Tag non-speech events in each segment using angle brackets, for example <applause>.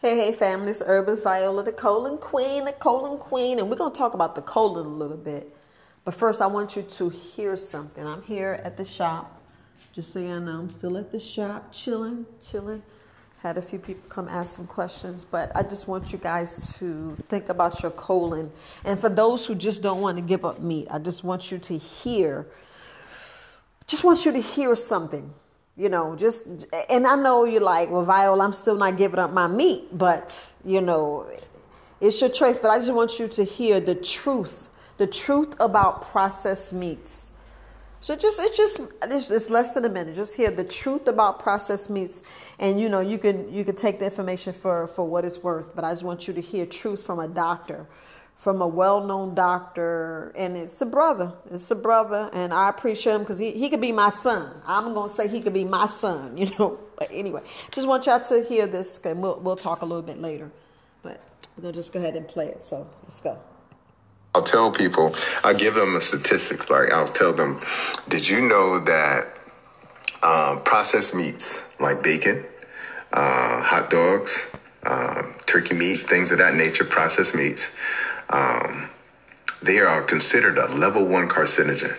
Hey, hey, family, it's Herbalist Viola, the colon queen, the colon queen, and we're going to talk about the colon a little bit. But first, I want you to hear something. I'm here at the shop, just so you know, I'm still at the shop, chilling, chilling. Had a few people come ask some questions, but I just want you guys to think about your colon. And for those who just don't want to give up meat, I just want you to hear, just want you to hear something you know, just and I know you're like, well, Viola, I'm still not giving up my meat, but you know, it's your choice. But I just want you to hear the truth, the truth about processed meats. So just it's just it's, it's less than a minute. Just hear the truth about processed meats, and you know you can you can take the information for for what it's worth. But I just want you to hear truth from a doctor from a well-known doctor and it's a brother. It's a brother and i appreciate him because he, he could be my son. I'm going to say he could be my son <laughs> you know. But anyway just want y'all to hear this and we'll, we'll talk a little bit later. But we're going to just go ahead and play it so let's go. I'll tell people, I give them the statistics. Like I'll tell them, did you know that um, processed meats like bacon, uh, hot dogs, um, turkey meat, things of that nature, processed meats, um, they are considered a level one carcinogen.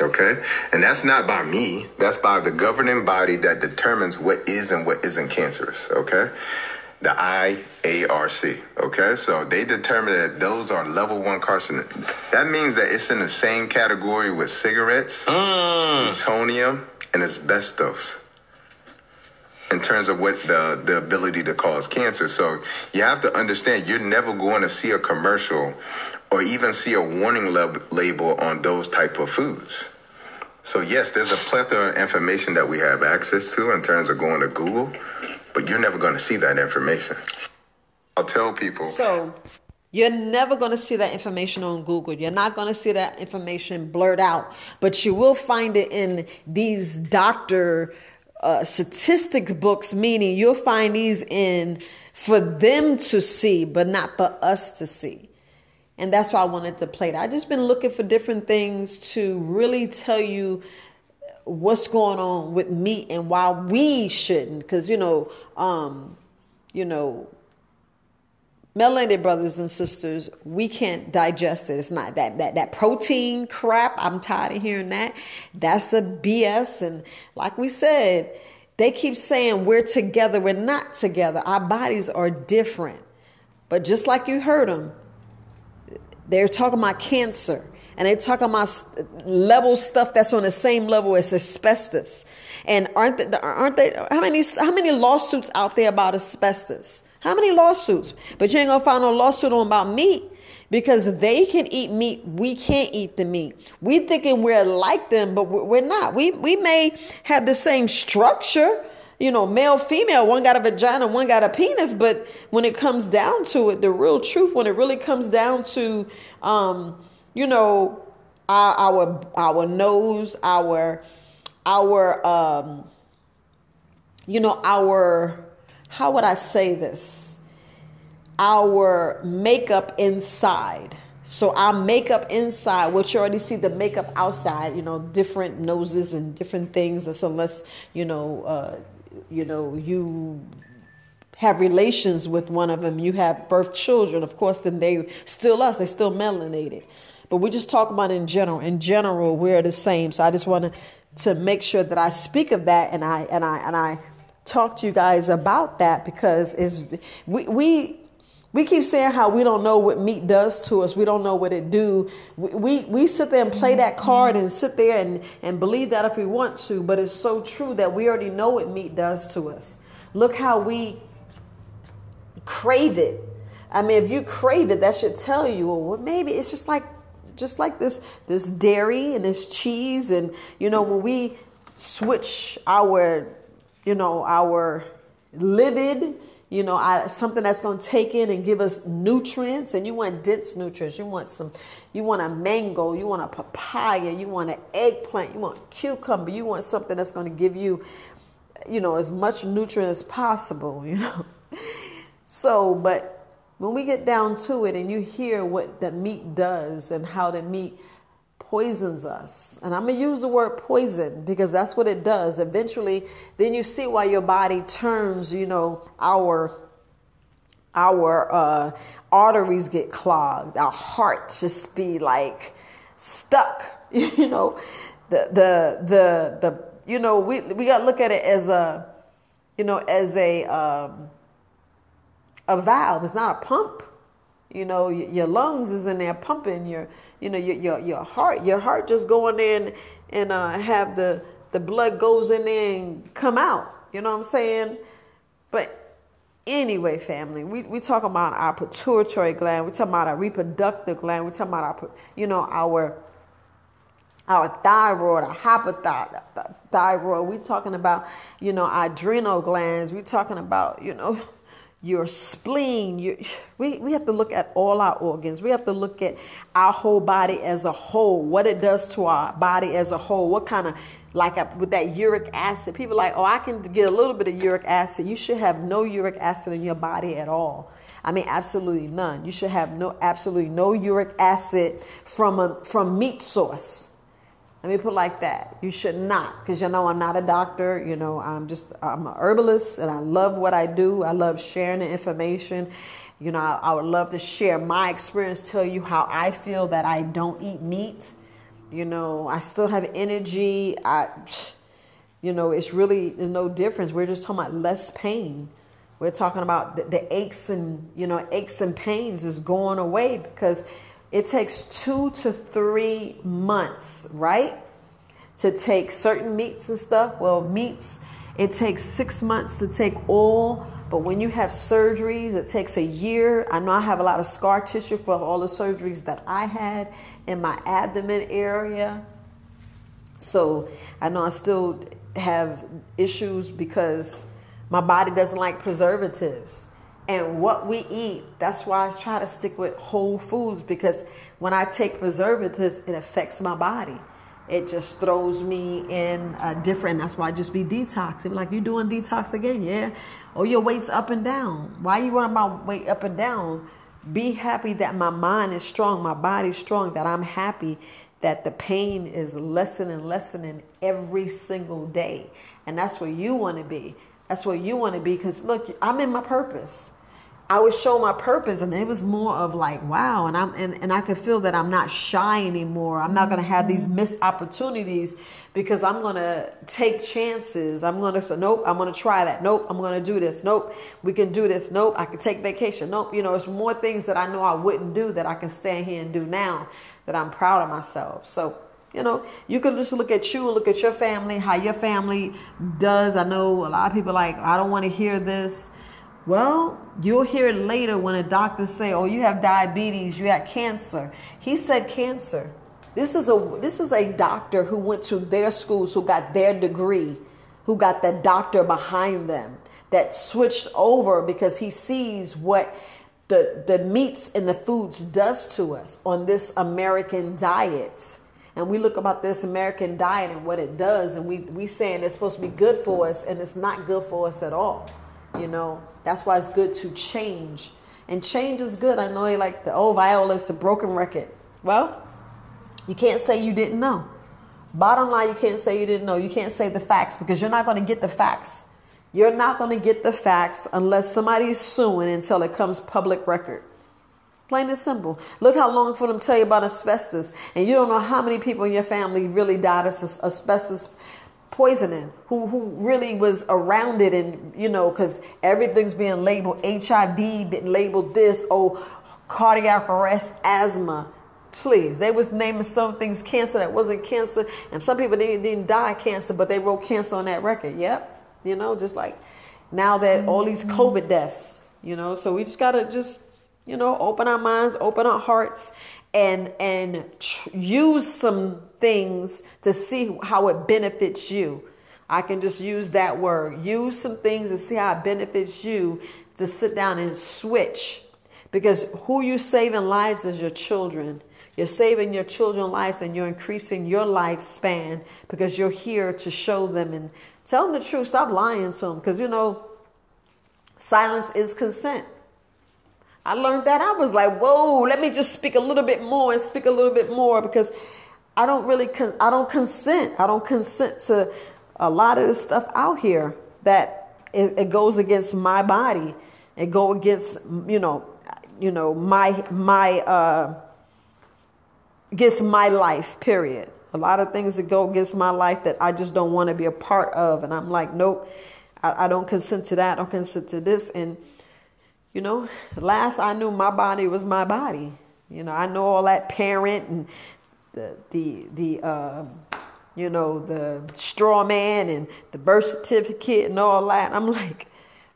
Okay? And that's not by me, that's by the governing body that determines what is and what isn't cancerous. Okay? The IARC. Okay? So they determine that those are level one carcinogens. That means that it's in the same category with cigarettes, mm. plutonium, and asbestos in terms of what the, the ability to cause cancer. So you have to understand you're never going to see a commercial or even see a warning lab- label on those type of foods. So yes, there's a plethora of information that we have access to in terms of going to Google, but you're never going to see that information. I'll tell people. So you're never going to see that information on Google. You're not going to see that information blurred out, but you will find it in these doctor uh, statistic books, meaning you'll find these in for them to see, but not for us to see. And that's why I wanted to play that. I just been looking for different things to really tell you what's going on with me and why we shouldn't. Because you know, um, you know, melanated brothers and sisters, we can't digest it. It's not that that that protein crap. I'm tired of hearing that. That's a BS. And like we said, they keep saying we're together. We're not together. Our bodies are different. But just like you heard them, they're talking about cancer. And they're talking about level stuff that's on the same level as asbestos. And aren't they, aren't they how many how many lawsuits out there about asbestos? How many lawsuits? But you ain't gonna find no lawsuit on about meat because they can eat meat. We can't eat the meat. We thinking we're like them, but we're not. We we may have the same structure, you know, male, female. One got a vagina, one got a penis. But when it comes down to it, the real truth, when it really comes down to, um, you know, our our, our nose, our our um, you know, our how would I say this? Our makeup inside. So our makeup inside, what you already see the makeup outside, you know, different noses and different things. That's unless you know, uh, you know, you have relations with one of them, you have birth children. Of course, then they still us. They still melanated. But we just talk about in general. In general, we're the same. So I just want to to make sure that I speak of that and I and I and I talk to you guys about that because it's we we we keep saying how we don't know what meat does to us. We don't know what it do. We, we, we sit there and play that mm-hmm. card and sit there and, and believe that if we want to, but it's so true that we already know what meat does to us. Look how we crave it. I mean, if you crave it, that should tell you, well, maybe it's just like just like this this dairy and this cheese and you know when we switch our you know, our livid, you know, I, something that's going to take in and give us nutrients. And you want dense nutrients. You want some, you want a mango, you want a papaya, you want an eggplant, you want cucumber, you want something that's going to give you, you know, as much nutrient as possible, <laughs> you know. So, but when we get down to it and you hear what the meat does and how the meat poisons us. And I'm going to use the word poison because that's what it does. Eventually, then you see why your body turns, you know, our our uh, arteries get clogged, our heart just be like stuck. <laughs> You know, the the the the you know we we got to look at it as a you know as a um, a valve. It's not a pump. You know, your lungs is in there pumping. Your you know your your, your heart your heart just going in and uh, have the the blood goes in there and come out. You know what I'm saying? But Anyway, family, we we talk about our pituitary gland. We talk about our reproductive gland. We talk about our, you know, our our thyroid, our hypothyroid. We talking about, you know, adrenal glands. We talking about, you know, your spleen. Your, we, we have to look at all our organs. We have to look at our whole body as a whole, what it does to our body as a whole, what kind of like a, with that uric acid. People like, oh, I can get a little bit of uric acid. You should have no uric acid in your body at all. I mean, absolutely none. You should have no, absolutely no uric acid from a from meat source. Let me put like that. You should not, because you know I'm not a doctor. You know I'm just I'm a herbalist, and I love what I do. I love sharing the information. You know, I, I would love to share my experience, tell you how I feel that I don't eat meat you know, I still have energy. I, you know, it's really no difference. We're just talking about less pain. We're talking about the, the aches and, you know, aches and pains is going away because it takes two to three months, right? To take certain meats and stuff. Well, meats, it takes six months to take all but when you have surgeries, it takes a year. I know I have a lot of scar tissue for all the surgeries that I had in my abdomen area. So I know I still have issues because my body doesn't like preservatives. And what we eat, that's why I try to stick with whole foods because when I take preservatives, it affects my body. It just throws me in a different that's why I just be detoxing. Like you doing detox again? Yeah. Oh your weight's up and down. Why you want my weight up and down? Be happy that my mind is strong my body's strong that I'm happy that the pain is lessening lessening every single day. And that's where you want to be. That's where you want to be because look I'm in my purpose I was show my purpose and it was more of like wow and I'm and, and I could feel that I'm not shy anymore. I'm not gonna have these mm-hmm. missed opportunities because I'm gonna take chances. I'm gonna say, Nope, I'm gonna try that. Nope, I'm gonna do this. Nope, we can do this. Nope, I can take vacation. Nope, you know, it's more things that I know I wouldn't do that I can stand here and do now that I'm proud of myself. So you know, you can just look at you, look at your family, how your family does. I know a lot of people like, I don't want to hear this well, you'll hear it later when a doctor say, "Oh, you have diabetes, you have cancer." He said cancer. This is a this is a doctor who went to their schools, who got their degree, who got the doctor behind them that switched over because he sees what the the meats and the foods does to us on this American diet. And we look about this American diet and what it does, and we we saying it's supposed to be good for us, and it's not good for us at all. You know, that's why it's good to change. And change is good. I know you like the old Viola's a broken record. Well, you can't say you didn't know. Bottom line, you can't say you didn't know. You can't say the facts because you're not going to get the facts. You're not going to get the facts unless somebody's suing until it comes public record. Plain and simple. Look how long for them to tell you about asbestos, and you don't know how many people in your family really died of asbestos poisoning who who really was around it and you know because everything's being labeled hiv been labeled this oh cardiac arrest asthma. Please they was naming some things cancer that wasn't cancer and some people didn't, didn't die cancer but they wrote cancer on that record. Yep you know just like now that all these mm-hmm. covid deaths you know so we just gotta just you know open our minds open our hearts and and tr- use some things to see how it benefits you. I can just use that word. Use some things to see how it benefits you to sit down and switch. Because who you saving lives is your children. You're saving your children lives and you're increasing your lifespan because you're here to show them and tell them the truth. Stop lying to them because you know silence is consent. I learned that. I was like, whoa, let me just speak a little bit more and speak a little bit more because I don't really, con- I don't consent. I don't consent to a lot of the stuff out here that it, it goes against my body. and go against you know you know my my uh against my life period a lot of things that go against my life that i just don't want to be a part of and i'm like nope I, I don't consent to that i don't consent to this and you know last i knew my body was my body you know i know all that parent and the the the uh you know the straw man and the birth certificate and all that i'm like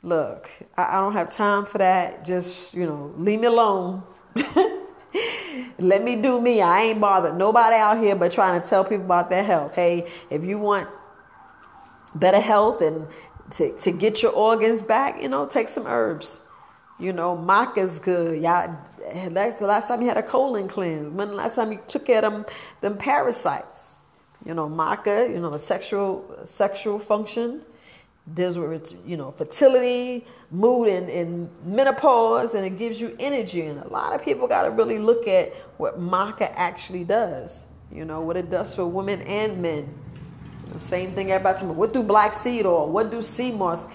look, I, I don't have time for that. Just, you know, leave me alone. <laughs> Let me do me. I ain't bothered nobody out here but trying to tell people about their health. Hey, if you want better health and to, to get your organs back, you know, take some herbs. You know, maca's good. Y'all, that's the last time you had a colon cleanse. When the last time you took care of them, them parasites? You know, maca, you know, the sexual sexual function deals with you know fertility mood and, and menopause and it gives you energy and a lot of people got to really look at what maca actually does you know what it does for women and men same thing everybody's saying what do black seed oil what do sea moss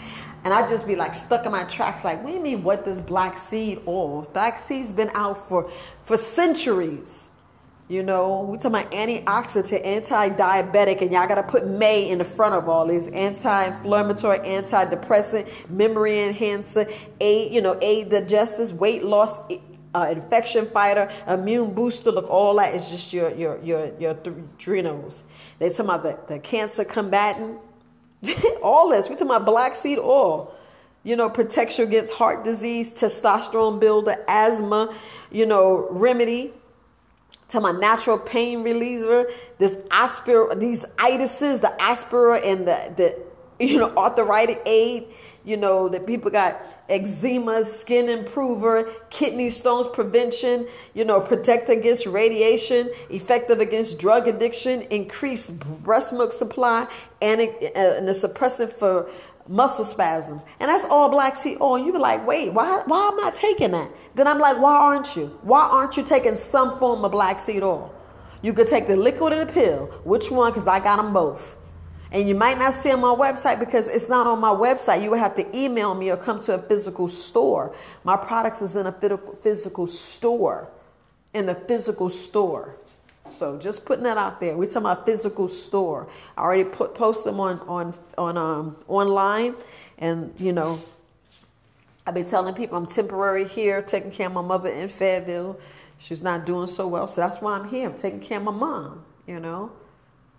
and I'd just be like stuck in my tracks like you mean what does black seed oil black seed's been out for for centuries you know, we talking about antioxidant, anti-diabetic, and y'all gotta put May in the front of all these anti-inflammatory, antidepressant, memory enhancer, aid, you know, aid digestive, weight loss, uh, infection fighter, immune booster. Look, all that is just your your your your adrenals. They talking about the, the cancer combatant. <laughs> all this. We talking about black seed oil. You know, protects you against heart disease, testosterone builder, asthma. You know, remedy to my natural pain reliever, this aspir, these itises, the aspira and the, the <laughs> you know, arthritic aid, you know, that people got eczema, skin improver, kidney stones prevention, you know, protect against radiation, effective against drug addiction, increase breast milk supply, and, uh, and a suppressant for muscle spasms. And that's all black seed oh, oil. You be like, wait, why, why am I taking that? Then I'm like, why aren't you? Why aren't you taking some form of black seed oil? You could take the liquid or the pill. Which one? Because I got them both. And you might not see on my website because it's not on my website. You would have to email me or come to a physical store. My products is in a physical store. In a physical store. So just putting that out there. We're talking about physical store. I already put post them on on on um online, and you know, I've been telling people I'm temporary here, taking care of my mother in Fayetteville. She's not doing so well, so that's why I'm here. I'm taking care of my mom. You know,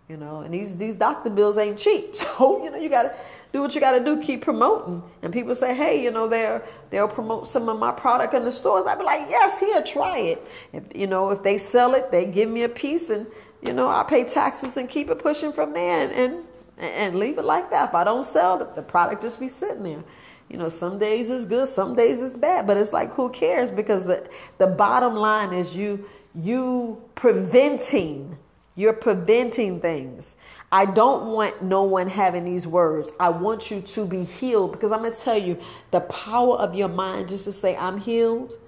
you know, and these these doctor bills ain't cheap. <laughs> So you know, you gotta do what you got to do, keep promoting. And people say, hey, you know, they'll they'll promote some of my product in the stores. I'd be like, yes, here, try it. If you know, if they sell it, they give me a piece, and you know, I pay taxes and keep it pushing from there, and and, and leave it like that. If I don't sell the product just be sitting there. You know, some days it's good, some days it's bad, but it's like who cares? Because the the bottom line is you you preventing you're preventing things. I don't want no one having these words. I want you to be healed because I'm going to tell you the power of your mind just to say, I'm healed.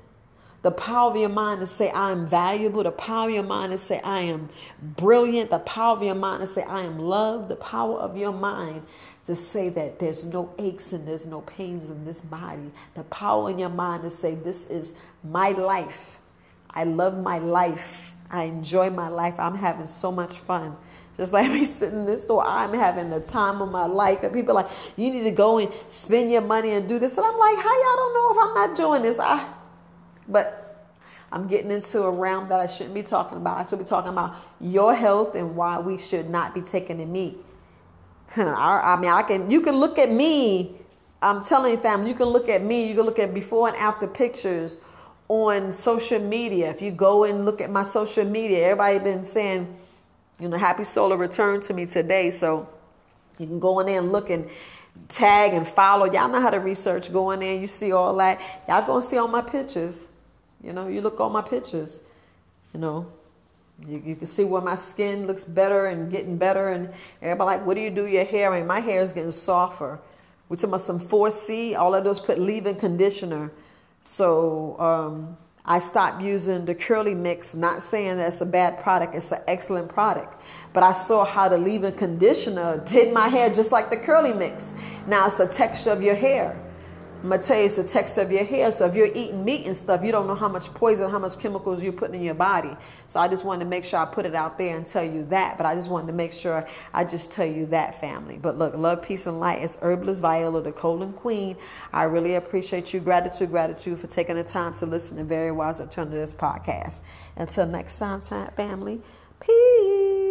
The power of your mind to say, I am valuable. The power of your mind to say, I am brilliant. The power of your mind to say, I am loved. The power of your mind to say that there's no aches and there's no pains in this body. The power in your mind to say, This is my life. I love my life. I enjoy my life. I'm having so much fun. Just like <laughs> me sitting in this store, I'm having the time of my life. And people like, you need to go and spend your money and do this. And I'm like, how y'all don't know if I'm not doing this? I, but I'm getting into a realm that I shouldn't be talking about. I should be talking about your health and why we should not be taking the meat. <laughs> I, I mean, I can. You can look at me. I'm telling you, family. You can look at me. You can look at before and after pictures on social media. If you go and look at my social media, everybody been saying, you know, happy solar return to me today. So you can go in there and look and tag and follow. Y'all know how to research. Go in there, you see all that. Y'all gonna see all my pictures. You know, you look all my pictures. You know, you, you can see where my skin looks better and getting better. And everybody like, what do you do your hair? I mean, my hair is getting softer. We're talking about some 4C. All do is put leave-in conditioner so um, I stopped using the curly mix, not saying that's a bad product, it's an excellent product. But I saw how the leave-in conditioner <laughs> did my hair just like the curly mix. Now it's the texture of your hair. It's the texture of your hair. So if you're eating meat and stuff, you don't know how much poison, how much chemicals you're putting in your body. So I just wanted to make sure I put it out there and tell you that. But I just wanted to make sure I just tell you that, family. But look, love, peace, and light. It's Herbalist Viola, the colon queen. I really appreciate you. Gratitude, gratitude for taking the time to listen to Very Wise Alternatives podcast. Until next time, family. Peace.